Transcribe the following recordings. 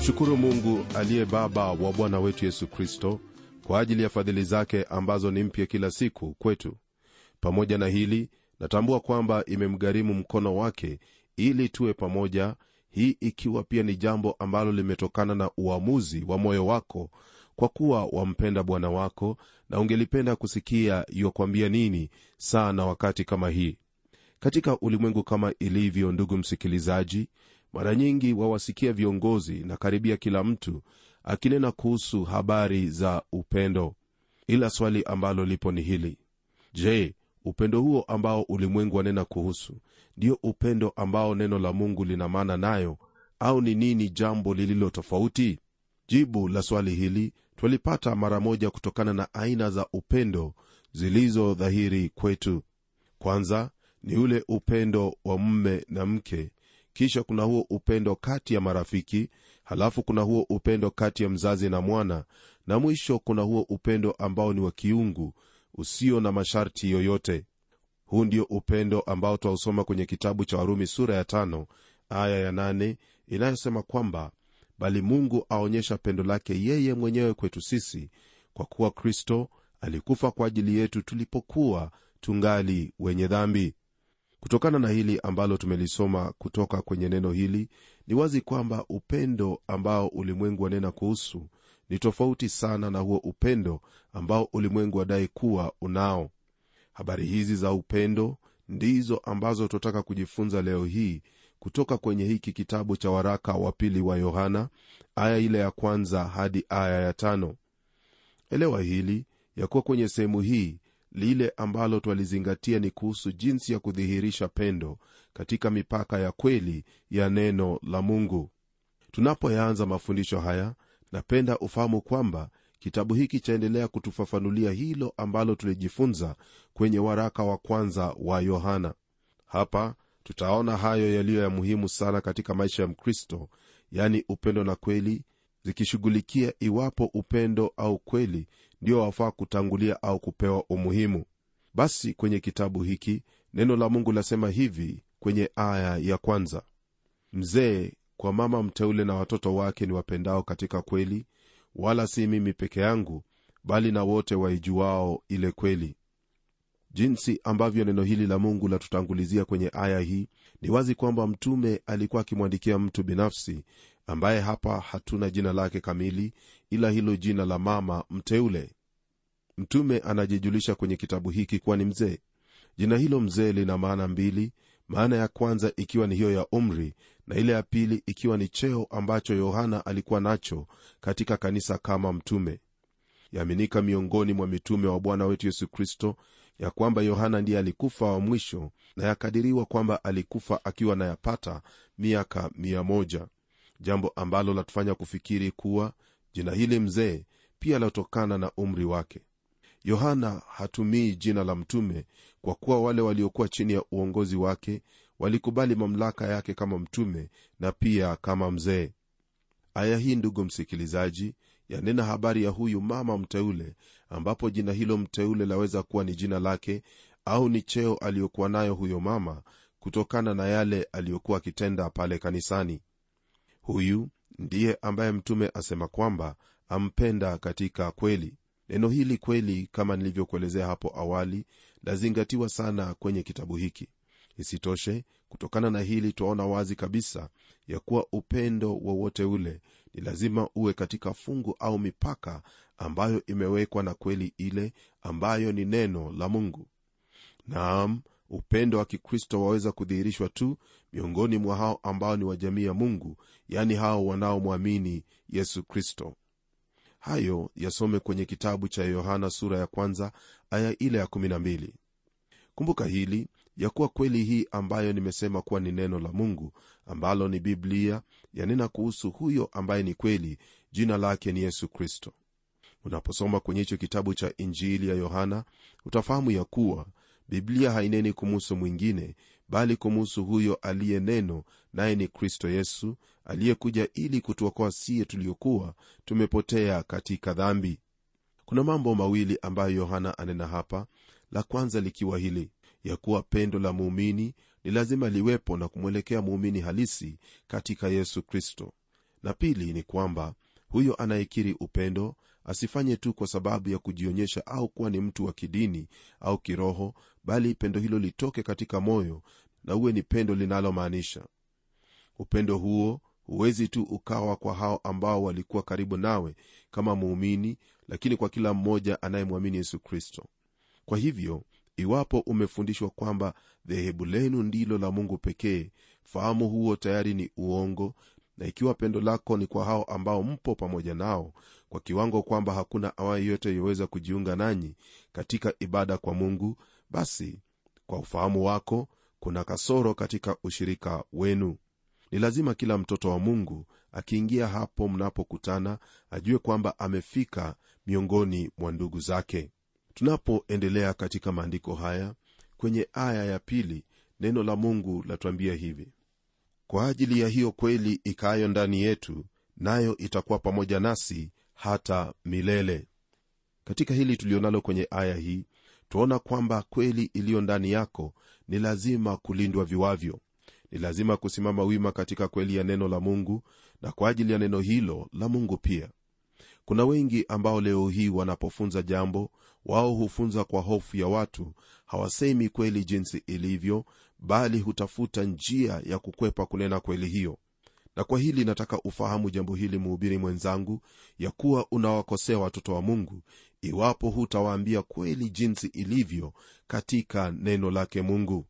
namshukuru mungu aliye baba wa bwana wetu yesu kristo kwa ajili ya fadhili zake ambazo ni mpya kila siku kwetu. Pamoja na hili natambua kwamba imemgharimu mkono wake ili tuwe pamoja hii ikiwa pia ni jambo ambalo limetokana na uamuzi wa moyo wako kwa kuwa wampenda bwana wako na ungelipenda kusikia iwakwambia nini saa na wakati kama hii. Katika ulimwengu kama ilivyo ndugu msikilizaji mara nyingi wawasikia viongozi na karibia kila mtu akinena kuhusu habari za upendo. Ila swali ambalo lipo ni hili. Je upendo huo ambao ulimwengu wanena kuhusu ndio upendo ambao neno la mungu lina maana nayo? Au ni nini jambo lililo tofauti? Jibu la swali hili twalipata mara moja kutokana na aina za upendo zilizo dhahiri kwetu. Kwanza ni ule upendo wa mme na mke kisha kuna huo upendo kati ya marafiki halafu kuna huo upendo kati ya mzazi na mwana na mwisho kuna huo upendo ambao ni wa kiungu usio na masharti yoyote. Huu ndio upendo ambao twausoma kwenye kitabu cha warumi sura ya tano aya ya nane inayosema kwamba bali mungu aonyesha pendo lake yeye mwenyewe kwetu sisi kwa kuwa kristo alikufa kwa ajili yetu tulipokuwa tungali wenye dhambi kutokana na hili ambalo tumelisoma kutoka kwenye neno hili ni wazi kwamba upendo ambao ulimwengu wanena kuhusu ni tofauti sana na huo upendo ambao ulimwengu wadai kuwa unao. Habari hizi za upendo ndizo ambazo tunataka kujifunza leo hii kutoka kwenye hiki kitabu cha waraka wa pili wa yohana aya ile ya kwanza hadi aya ya tano. Elewa hili ya kuwa kwenye sehemu hii lile ambalo twalizingatia ni kuhusu jinsi ya kudhihirisha pendo katika mipaka ya kweli ya neno la mungu. Tunapoyaanza mafundisho haya napenda ufahamu kwamba kitabu hiki chaendelea kutufafanulia hilo ambalo tulijifunza kwenye waraka wa kwanza wa yohana. Hapa tutaona hayo yaliyo ya muhimu sana katika maisha ya mkristo yani upendo na kweli zikishughulikia iwapo upendo au kweli ndio wafaa kutangulia au kupewa umuhimu. Basi kwenye kitabu hiki neno la mungu lasema hivi kwenye aya ya kwanza. Mzee kwa mama mteule na watoto wake ni wapendao katika kweli wala si mimi peke yangu bali na wote waijuao ile kweli. Jinsi ambavyo neno hili la mungu latutangulizia kwenye aya hii ni wazi kwamba mtume alikuwa akimwandikia mtu binafsi ambaye hapa hatuna jina lake kamili ila hilo jina la mama mteule. Mtume anajijulisha kwenye kitabu hiki kuwa ni mzee. Jina hilo mzee lina maana mbili maana ya kwanza ikiwa ni hiyo ya umri na ile ya pili ikiwa ni cheo ambacho yohana alikuwa nacho katika kanisa kama mtume. Yaaminika miongoni mwa mitume wa bwana wetu yesu kristo ya kwamba yohana ndiye alikufa wa mwisho na yakadiriwa kwamba alikufa akiwa nayapata miaka mia jambo ambalo latufanya kufikiri kuwa jina hili mzee pia latokana na umri wake. Yohana hatumii jina la mtume kwa kuwa wale waliokuwa chini ya uongozi wake walikubali mamlaka yake kama mtume na pia kama mzee. Aya hii ndugu msikilizaji yanena habari ya huyu mama mteule ambapo jina hilo mteule laweza kuwa ni jina lake au ni cheo aliyokuwa nayo huyo mama kutokana na yale aliyokuwa akitenda pale kanisani huyu ndiye ambaye mtume asema kwamba ampenda katika kweli. Neno hili kweli kama nilivyokuelezea hapo awali lazingatiwa sana kwenye kitabu hiki. Isitoshe kutokana na hili twaona wazi kabisa ya kuwa upendo wowote ule ni lazima uwe katika fungu au mipaka ambayo imewekwa na kweli ile ambayo ni neno la mungu. Naam upendo wa kikristo waweza kudhihirishwa tu miongoni mwa hao ambao ni wa jamii ya mungu yani hao wanaomwamini yesu kristo. Hayo yasome kwenye kitabu cha yohana sura ya kwanza aya ile ya 12 kumbuka hili ya kuwa kweli hii ambayo nimesema kuwa ni neno la mungu ambalo ni biblia yanena kuhusu huyo ambaye ni kweli jina lake ni yesu kristo. Unaposoma kwenye hicho kitabu cha injili ya yohana utafahamu ya kuwa biblia haineni kumuhusu mwingine bali kumuhusu huyo aliye neno naye ni kristo yesu aliyekuja ili kutuokoa siye tuliokuwa tumepotea katika dhambi. Kuna mambo mawili ambayo yohana anena hapa. La kwanza likiwa hili ya kuwa pendo la muumini ni lazima liwepo na kumwelekea muumini halisi katika yesu kristo. Na pili ni kwamba huyo anayekiri upendo asifanye tu kwa sababu ya kujionyesha au kuwa ni mtu wa kidini au kiroho bali pendo hilo litoke katika moyo na uwe ni pendo linalomaanisha. Upendo huo huwezi tu ukawa kwa hao ambao walikuwa karibu nawe kama muumini lakini kwa kila mmoja anayemwamini yesu kristo. Kwa hivyo iwapo umefundishwa kwamba dhehebu lenu ndilo la mungu pekee fahamu huo tayari ni uongo na ikiwa pendo lako ni kwa hao ambao mpo pamoja nao kwa kiwango kwamba hakuna awaye yote yoweza kujiunga nanyi katika ibada kwa mungu basi kwa ufahamu wako kuna kasoro katika ushirika wenu. Ni lazima kila mtoto wa mungu akiingia hapo mnapokutana ajue kwamba amefika miongoni mwa ndugu zake. Tunapoendelea katika maandiko haya kwenye aya ya pili neno la mungu latuambia hivi kwa ajili ya hiyo kweli ikaayo ndani yetu nayo itakuwa pamoja nasi hata milele. Katika hili tulionalo kwenye aya hii twaona kwamba kweli iliyo ndani yako ni lazima kulindwa viwavyo. Ni lazima kusimama wima katika kweli ya neno la mungu na kwa ajili ya neno hilo la mungu pia. Kuna wengi ambao leo hii wanapofunza jambo wao hufunza kwa hofu ya watu hawasemi kweli jinsi ilivyo bali hutafuta njia ya kukwepa kunena kweli hiyo. Na kwa hili nataka ufahamu jambo hili mhubiri mwenzangu ya kuwa unawakosea watoto wa mungu iwapo hutawaambia kweli jinsi ilivyo katika neno lake mungu.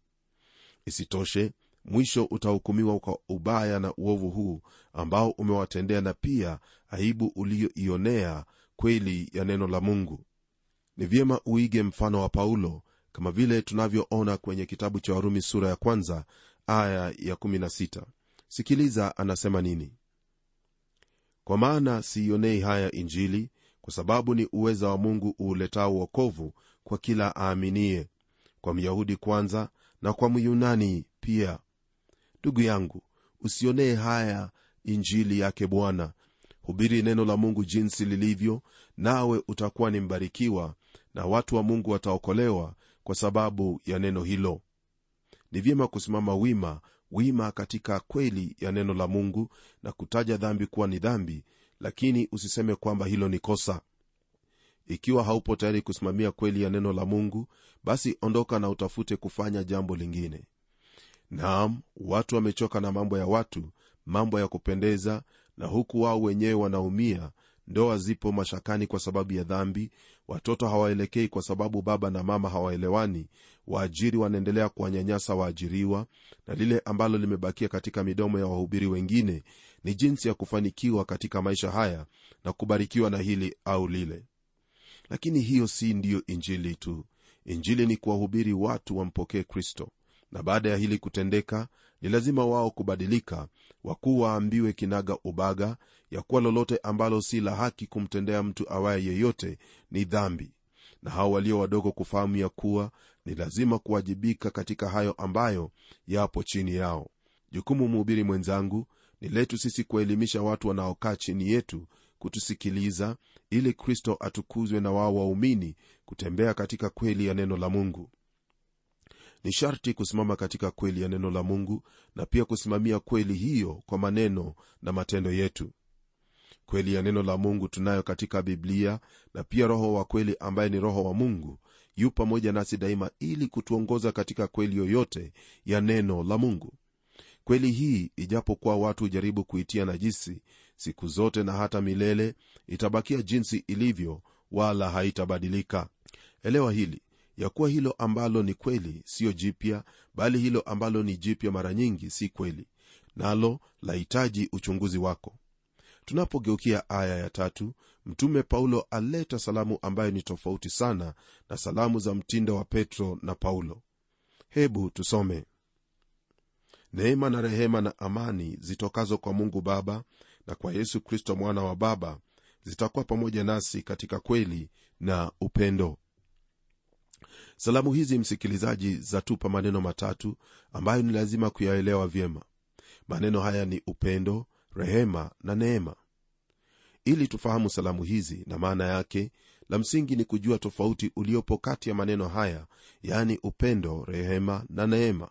Isitoshe mwisho utahukumiwa kwa ubaya na uovu huu ambao umewatendea na pia aibu uliyoionea kweli ya neno la mungu. Ni vyema uige mfano wa paulo kama vile tunavyoona kwenye kitabu cha warumi sura ya kwanza aya ya 16 sikiliza anasema nini. Kwa maana siionei haya injili kwa sababu ni uweza wa mungu uuletao uokovu kwa kila aaminie kwa myahudi kwanza na kwa myunani pia. Ndugu yangu usionee haya injili yake bwana. Hubiri neno la mungu jinsi lilivyo nawe utakuwa ni mbarikiwa na watu wa mungu wataokolewa kwa sababu ya neno hilo. Ni vyema kusimama wima wima katika kweli ya neno la mungu na kutaja dhambi kuwa ni dhambi lakini usiseme kwamba hilo ni kosa. Ikiwa haupo tayari kusimamia kweli ya neno la mungu basi ondoka na utafute kufanya jambo lingine. Naam watu wamechoka na mambo ya watu mambo ya kupendeza na huku wao wenyewe wanaumia ndoa zipo mashakani kwa sababu ya dhambi watoto hawaelekei kwa sababu baba na mama hawaelewani waajiri wanaendelea kuwanyanyasa waajiriwa na lile ambalo limebakia katika midomo ya wahubiri wengine ni jinsi ya kufanikiwa katika maisha haya na kubarikiwa na hili au lile. Lakini hiyo si ndiyo injili tu. Injili ni kuwahubiri watu wampokee kristo. Na baada ya hili kutendeka ni lazima wao kubadilika wakuu waambiwe kinaga ubaga ya kuwa lolote ambalo si la haki kumtendea mtu awaye yeyote ni dhambi. Na hao walio wadogo kufahamu ya kuwa ni lazima kuwajibika katika hayo ambayo yapo chini yao. Jukumu mhubiri mwenzangu ni letu sisi kuwaelimisha watu wanaokaa chini yetu kutusikiliza ili kristo atukuzwe na wao waumini kutembea katika kweli ya neno la mungu ni sharti kusimama katika kweli ya neno la mungu na pia kusimamia kweli hiyo kwa maneno na matendo yetu. Kweli ya neno la mungu tunayo katika biblia na pia roho wa kweli ambaye ni roho wa mungu yu pamoja nasi daima ili kutuongoza katika kweli yoyote ya neno la mungu. Kweli hii ijapokuwa watu hujaribu kuitia najisi siku zote na hata milele itabakia jinsi ilivyo wala haitabadilika. Elewa hili ya kuwa hilo ambalo ni kweli siyo jipya bali hilo ambalo ni jipya mara nyingi si kweli. Nalo lahitaji uchunguzi wako. Tunapogeukia aya ya tatu mtume paulo aleta salamu ambayo ni tofauti sana na salamu za mtindo wa petro na paulo. Hebu tusome. Neema na rehema na amani zitokazo kwa mungu baba na kwa yesu kristo mwana wa baba zitakuwa pamoja nasi katika kweli na upendo salamu hizi msikilizaji zatupa maneno matatu ambayo ni lazima kuyaelewa vyema. Maneno haya ni upendo rehema na neema. Ili tufahamu salamu hizi na maana yake la msingi ni kujua tofauti uliopo kati ya maneno haya yaani upendo rehema na neema.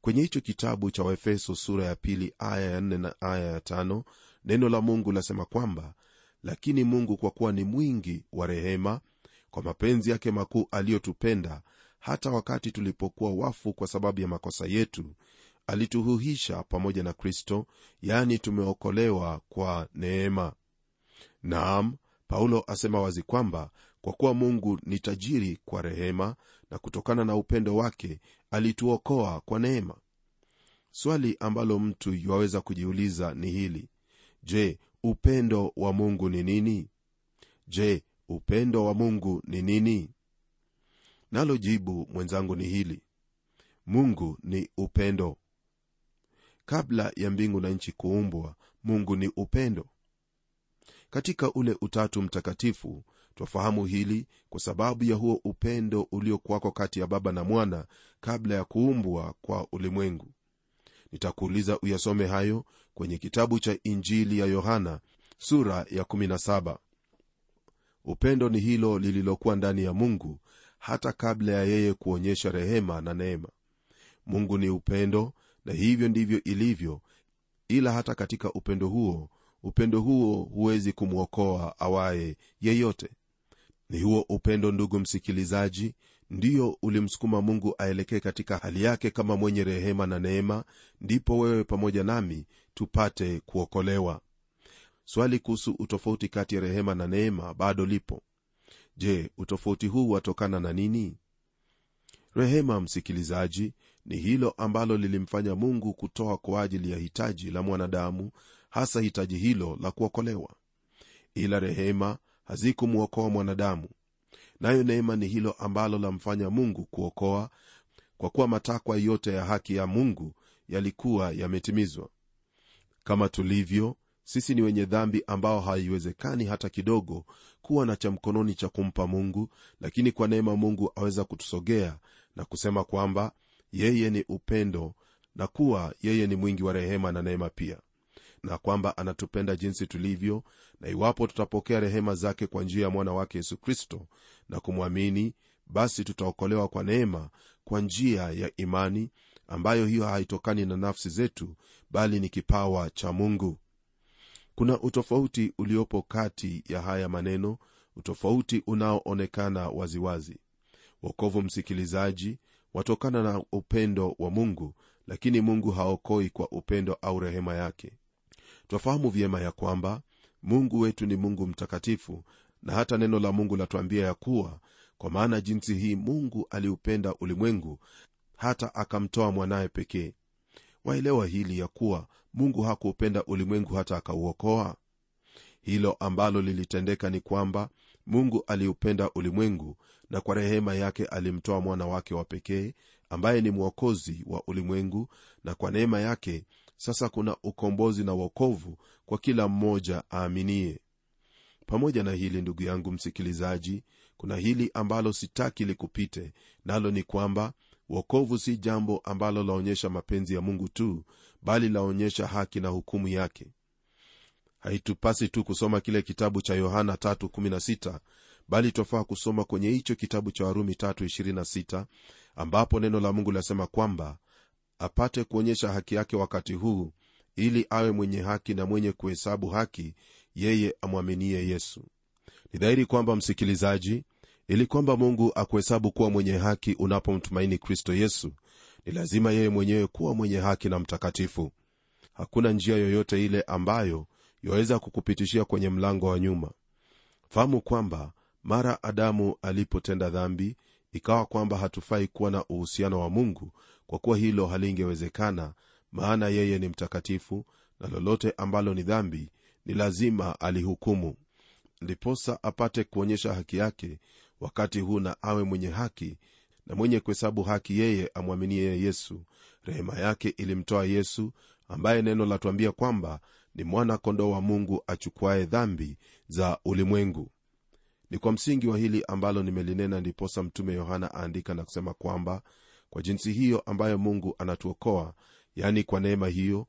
Kwenye hicho kitabu cha waefeso sura ya pili aya ya nne na aya ya tano neno la mungu lasema kwamba lakini mungu kwa kuwa ni mwingi wa rehema kwa mapenzi yake makuu aliyotupenda hata wakati tulipokuwa wafu kwa sababu ya makosa yetu alituhuhisha pamoja na kristo yani tumeokolewa kwa neema. Naam paulo asema wazi kwamba kwa kuwa mungu ni tajiri kwa rehema na kutokana na upendo wake alituokoa kwa neema. Swali ambalo mtu yuwaweza kujiuliza ni hili. Je upendo wa mungu ni nini? Je upendo wa mungu ni nini? Nalo jibu mwenzangu ni hili. Mungu ni upendo. Kabla ya mbingu na nchi kuumbwa mungu ni upendo. Katika ule utatu mtakatifu twafahamu hili kwa sababu ya huo upendo uliokuwako kati ya baba na mwana kabla ya kuumbwa kwa ulimwengu. Nitakuuliza uyasome hayo kwenye kitabu cha injili ya yohana sura ya 17 upendo ni hilo lililokuwa ndani ya mungu hata kabla ya yeye kuonyesha rehema na neema. Mungu ni upendo na hivyo ndivyo ilivyo ila hata katika upendo huo upendo huo huwezi kumwokoa awaye yeyote. Ni huo upendo ndugu msikilizaji ndiyo ulimsukuma mungu aelekee katika hali yake kama mwenye rehema na neema ndipo wewe pamoja nami tupate kuokolewa swali kuhusu utofauti kati ya rehema na neema bado lipo. Je utofauti huu watokana na nini? Rehema msikilizaji ni hilo ambalo lilimfanya mungu kutoa kwa ajili ya hitaji la mwanadamu hasa hitaji hilo la kuokolewa. Ila rehema hazikumwokoa mwanadamu nayo neema ni hilo ambalo lamfanya mungu kuokoa kwa kuwa matakwa yote ya haki ya mungu yalikuwa yametimizwa. Kama tulivyo sisi ni wenye dhambi ambao haiwezekani hata kidogo kuwa na cha mkononi cha kumpa mungu lakini kwa neema mungu aweza kutusogea na kusema kwamba yeye ni upendo na kuwa yeye ni mwingi wa rehema na neema pia na kwamba anatupenda jinsi tulivyo na iwapo tutapokea rehema zake kwa njia ya mwana wake yesu kristo na kumwamini basi tutaokolewa kwa neema kwa njia ya imani ambayo hiyo haitokani na nafsi zetu bali ni kipawa cha mungu kuna utofauti uliopo kati ya haya maneno utofauti unaoonekana waziwazi. Wokovu msikilizaji watokana na upendo wa mungu lakini mungu haokoi kwa upendo au rehema yake. Twafahamu vyema ya kwamba mungu wetu ni mungu mtakatifu na hata neno la mungu latuambia ya kuwa kwa maana jinsi hii mungu aliupenda ulimwengu hata akamtoa mwanaye pekee waelewa hili ya kuwa mungu hakuupenda ulimwengu hata akauokoa? Hilo ambalo lilitendeka ni kwamba mungu aliupenda ulimwengu na kwa rehema yake alimtoa mwana wake wa pekee ambaye ni mwokozi wa ulimwengu na kwa neema yake sasa kuna ukombozi na uokovu kwa kila mmoja aaminie. Pamoja na hili ndugu yangu msikilizaji kuna hili ambalo sitaki likupite nalo ni kwamba wokovu si jambo ambalo laonyesha mapenzi ya mungu tu bali laonyesha haki na hukumu yake. Haitupasi tu kusoma kile kitabu cha yohana 316 bali twafaa kusoma kwenye hicho kitabu cha warumi 326 ambapo neno la mungu lasema kwamba apate kuonyesha haki yake wakati huu ili awe mwenye haki na mwenye kuhesabu haki yeye amwaminie yesu. Ni dhahiri kwamba msikilizaji ili kwamba mungu akuhesabu kuwa mwenye haki unapomtumaini kristo yesu ni lazima yeye mwenyewe kuwa mwenye haki na mtakatifu. Hakuna njia yoyote ile ambayo yaweza kukupitishia kwenye mlango wa nyuma. Fahamu kwamba mara adamu alipotenda dhambi ikawa kwamba hatufai kuwa na uhusiano wa mungu kwa kuwa hilo halingewezekana maana yeye ni mtakatifu na lolote ambalo ni dhambi ni lazima alihukumu. Ndiposa apate kuonyesha haki yake wakati huu na awe mwenye haki na mwenye kuhesabu haki yeye amwaminie yesu. Rehema yake ilimtoa yesu ambaye neno latuambia kwamba ni mwana kondoo wa mungu achukuaye dhambi za ulimwengu. Ni kwa msingi wa hili ambalo nimelinena ndiposa mtume yohana aandika na kusema kwamba kwa jinsi hiyo ambayo mungu anatuokoa yani kwa neema hiyo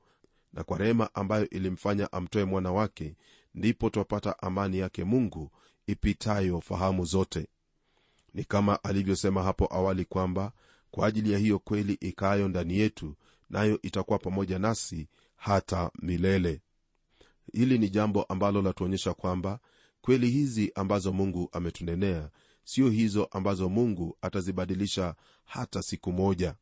na kwa rehema ambayo ilimfanya amtoe mwana wake ndipo twapata amani yake mungu ipitayo fahamu zote ni kama alivyosema hapo awali kwamba kwa ajili ya hiyo kweli ikaayo ndani yetu nayo itakuwa pamoja nasi hata milele. Hili ni jambo ambalo latuonyesha kwamba kweli hizi ambazo mungu ametunenea sio hizo ambazo mungu atazibadilisha hata siku moja.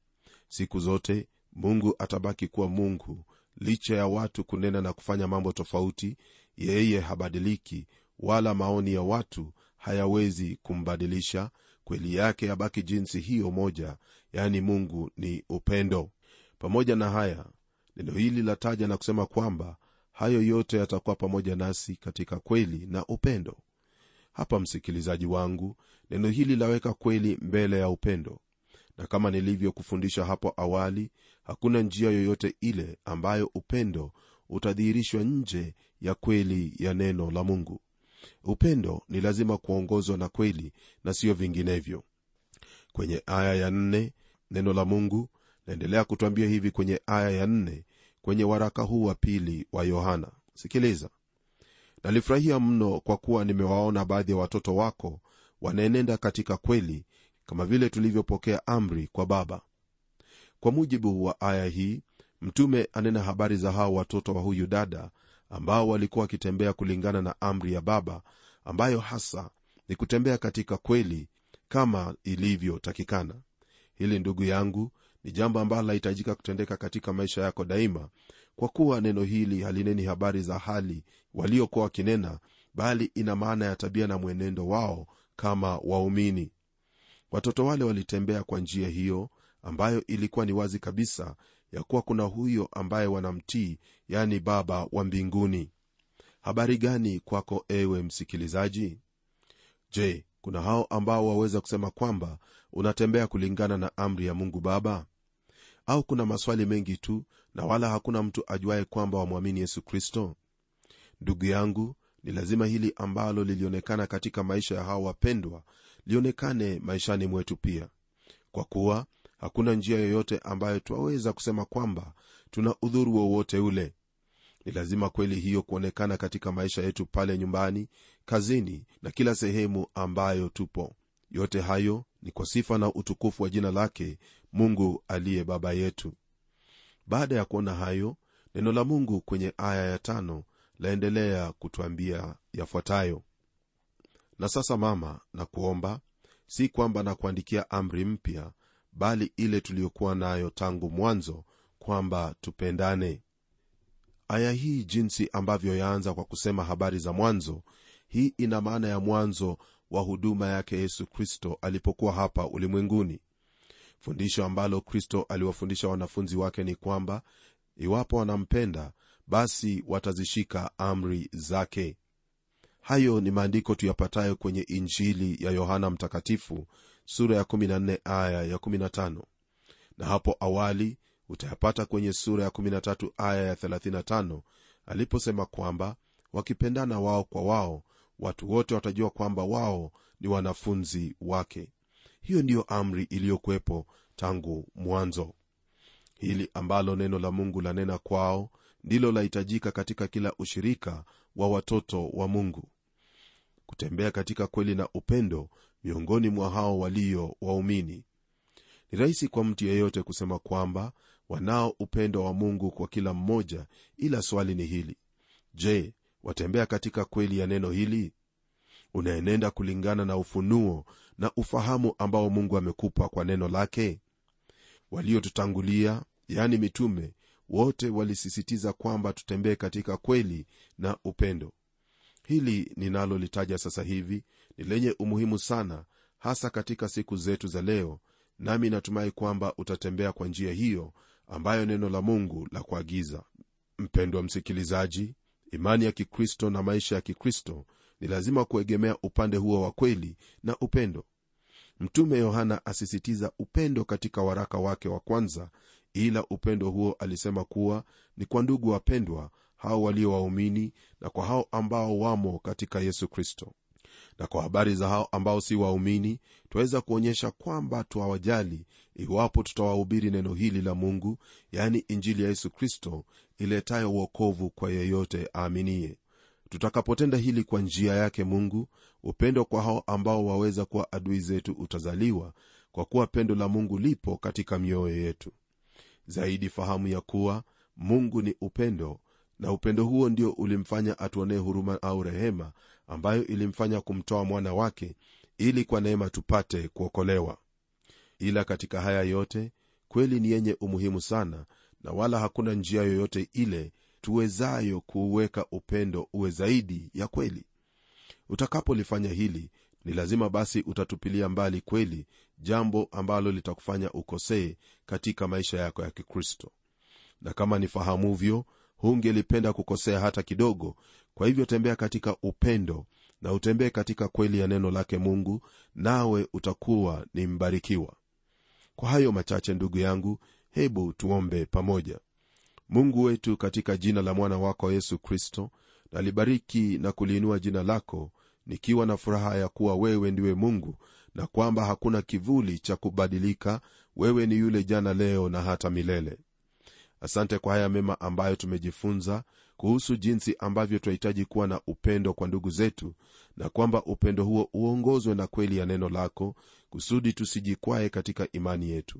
Siku zote mungu atabaki kuwa mungu. Licha ya watu kunena na kufanya mambo tofauti yeye habadiliki wala maoni ya watu hayawezi kumbadilisha kweli yake yabaki jinsi hiyo moja yaani mungu ni upendo. Pamoja na haya neno hili lataja na kusema kwamba hayo yote yatakuwa pamoja nasi katika kweli na upendo. Hapa msikilizaji wangu neno hili laweka kweli mbele ya upendo. Na kama nilivyokufundisha hapo awali hakuna njia yoyote ile ambayo upendo utadhihirishwa nje ya kweli ya neno la mungu upendo ni lazima kuongozwa na kweli na siyo vinginevyo. Kwenye aya ya nne neno la mungu naendelea kutwambia hivi kwenye aya ya nne kwenye waraka huu wa pili wa yohana. Sikiliza. Nalifurahia mno kwa kuwa nimewaona baadhi ya watoto wako wanaenenda katika kweli kama vile tulivyopokea amri kwa baba. Kwa mujibu wa aya hii mtume anena habari za hao watoto wa huyu dada ambao walikuwa wakitembea kulingana na amri ya baba ambayo hasa ni kutembea katika kweli kama ilivyotakikana. Hili ndugu yangu ni jambo ambalo lahitajika kutendeka katika maisha yako daima kwa kuwa neno hili halineni habari za hali waliokuwa wakinena bali ina maana ya tabia na mwenendo wao kama waumini. Watoto wale walitembea kwa njia hiyo ambayo ilikuwa ni wazi kabisa ya kuwa kuna huyo ambaye wanamtii yani baba wa mbinguni. Habari gani kwako ewe msikilizaji? Je kuna hao ambao waweza kusema kwamba unatembea kulingana na amri ya mungu baba? Au kuna maswali mengi tu na wala hakuna mtu ajuaye kwamba wamwamini yesu kristo? Ndugu yangu ni lazima hili ambalo lilionekana katika maisha ya hao wapendwa lionekane maishani mwetu pia. Kwa kuwa hakuna njia yoyote ambayo twaweza kusema kwamba tuna udhuru wowote ule. Ni lazima kweli hiyo kuonekana katika maisha yetu pale nyumbani kazini na kila sehemu ambayo tupo. Yote hayo ni kwa sifa na utukufu wa jina lake mungu aliye baba yetu. Baada ya kuona hayo neno la mungu kwenye aya ya tano laendelea kutwambia yafuatayo. Na sasa mama nakuomba si kwamba na kuandikia amri mpya bali ile tuliyokuwa nayo tangu mwanzo kwamba tupendane. Aya hii jinsi ambavyo yaanza kwa kusema habari za mwanzo hii ina maana ya mwanzo wa huduma yake yesu kristo alipokuwa hapa ulimwenguni. Fundisho ambalo kristo aliwafundisha wanafunzi wake ni kwamba iwapo wanampenda basi watazishika amri zake. Hayo ni maandiko tuyapatayo kwenye injili ya yohana mtakatifu sura ya 14 aya ya 15 na hapo awali utayapata kwenye sura ya 13 aya ya 35 aliposema kwamba wakipendana wao kwa wao watu wote watajua kwamba wao ni wanafunzi wake. Hiyo ndiyo amri iliyokuwepo tangu mwanzo. Hili ambalo neno la mungu lanena kwao ndilo lahitajika katika kila ushirika wa watoto wa mungu. Kutembea katika kweli na upendo miongoni mwa hao walio waumini. Ni rahisi kwa mtu yeyote kusema kwamba wanao upendo wa mungu kwa kila mmoja ila swali ni hili. Je watembea katika kweli ya neno hili? Unaenenda kulingana na ufunuo na ufahamu ambao mungu amekupa kwa neno lake? Waliotutangulia yani mitume wote walisisitiza kwamba tutembee katika kweli na upendo. Hili ninalolitaja sasa hivi ni lenye umuhimu sana hasa katika siku zetu za leo nami natumai kwamba utatembea kwa njia hiyo ambayo neno la mungu la kuagiza. Mpendwa msikilizaji imani ya kikristo na maisha ya kikristo ni lazima kuegemea upande huo wa kweli na upendo. Mtume yohana asisitiza upendo katika waraka wake wa kwanza ila upendo huo alisema kuwa ni kwa ndugu wapendwa hao walio waumini na kwa hao ambao wamo katika yesu kristo. Na kwa habari za hao ambao si waumini twaweza kuonyesha kwamba twawajali iwapo tutawahubiri neno hili la mungu yaani injili ya yesu kristo iletayo uokovu kwa yeyote aaminiye tutakapotenda hili kwa njia yake mungu upendo kwa hao ambao waweza kuwa adui zetu utazaliwa kwa kuwa pendo la mungu lipo katika mioyo yetu. Zaidi fahamu ya kuwa mungu ni upendo na upendo huo ndio ulimfanya atuonee huruma au rehema ambayo ilimfanya kumtoa mwana wake ili kwa neema tupate kuokolewa ila katika haya yote kweli ni yenye umuhimu sana na wala hakuna njia yoyote ile tuwezayo kuuweka upendo uwe zaidi ya kweli. Utakapolifanya hili ni lazima basi utatupilia mbali kweli jambo ambalo litakufanya ukosee katika maisha yako ya kikristo. Na kama nifahamuvyo hungelipenda kukosea hata kidogo. Kwa hivyo tembea katika upendo na utembee katika kweli ya neno lake mungu nawe utakuwa ni mbarikiwa kwa hayo machache ndugu yangu hebu tuombe pamoja. Mungu wetu katika jina la mwana wako yesu kristo nalibariki na kuliinua jina lako nikiwa na furaha ya kuwa wewe ndiwe mungu na kwamba hakuna kivuli cha kubadilika wewe ni yule jana leo na hata milele. Asante kwa haya mema ambayo tumejifunza kuhusu jinsi ambavyo tunahitaji kuwa na upendo kwa ndugu zetu na kwamba upendo huo uongozwe na kweli ya neno lako kusudi tusijikwaye katika imani yetu.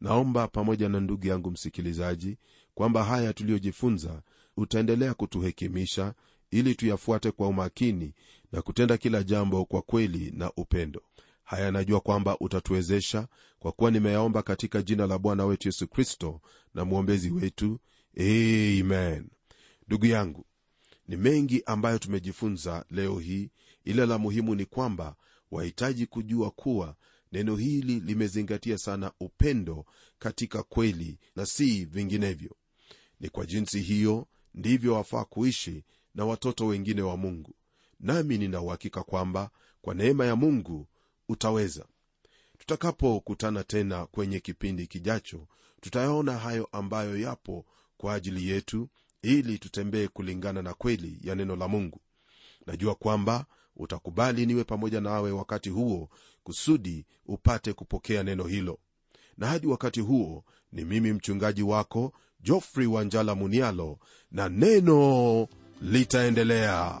Naomba pamoja na ndugu yangu msikilizaji kwamba haya tuliyojifunza utaendelea kutuhekimisha ili tuyafuate kwa umakini na kutenda kila jambo kwa kweli na upendo. Haya najua kwamba utatuwezesha kwa kuwa nimeyaomba katika jina la bwana wetu yesu kristo na mwombezi wetu. Amen ndugu yangu ni mengi ambayo tumejifunza leo hii ila la muhimu ni kwamba wahitaji kujua kuwa neno hili limezingatia sana upendo katika kweli na si vinginevyo. Ni kwa jinsi hiyo ndivyo wafaa kuishi na watoto wengine wa mungu. Nami ninauhakika kwamba kwa neema ya mungu utaweza. Tutakapokutana tena kwenye kipindi kijacho tutayaona hayo ambayo yapo kwa ajili yetu ili tutembee kulingana na kweli ya neno la mungu. Najua kwamba utakubali niwe pamoja nawe wakati huo kusudi upate kupokea neno hilo. Na hadi wakati huo ni mimi mchungaji wako jofrey wanjala munialo na neno litaendelea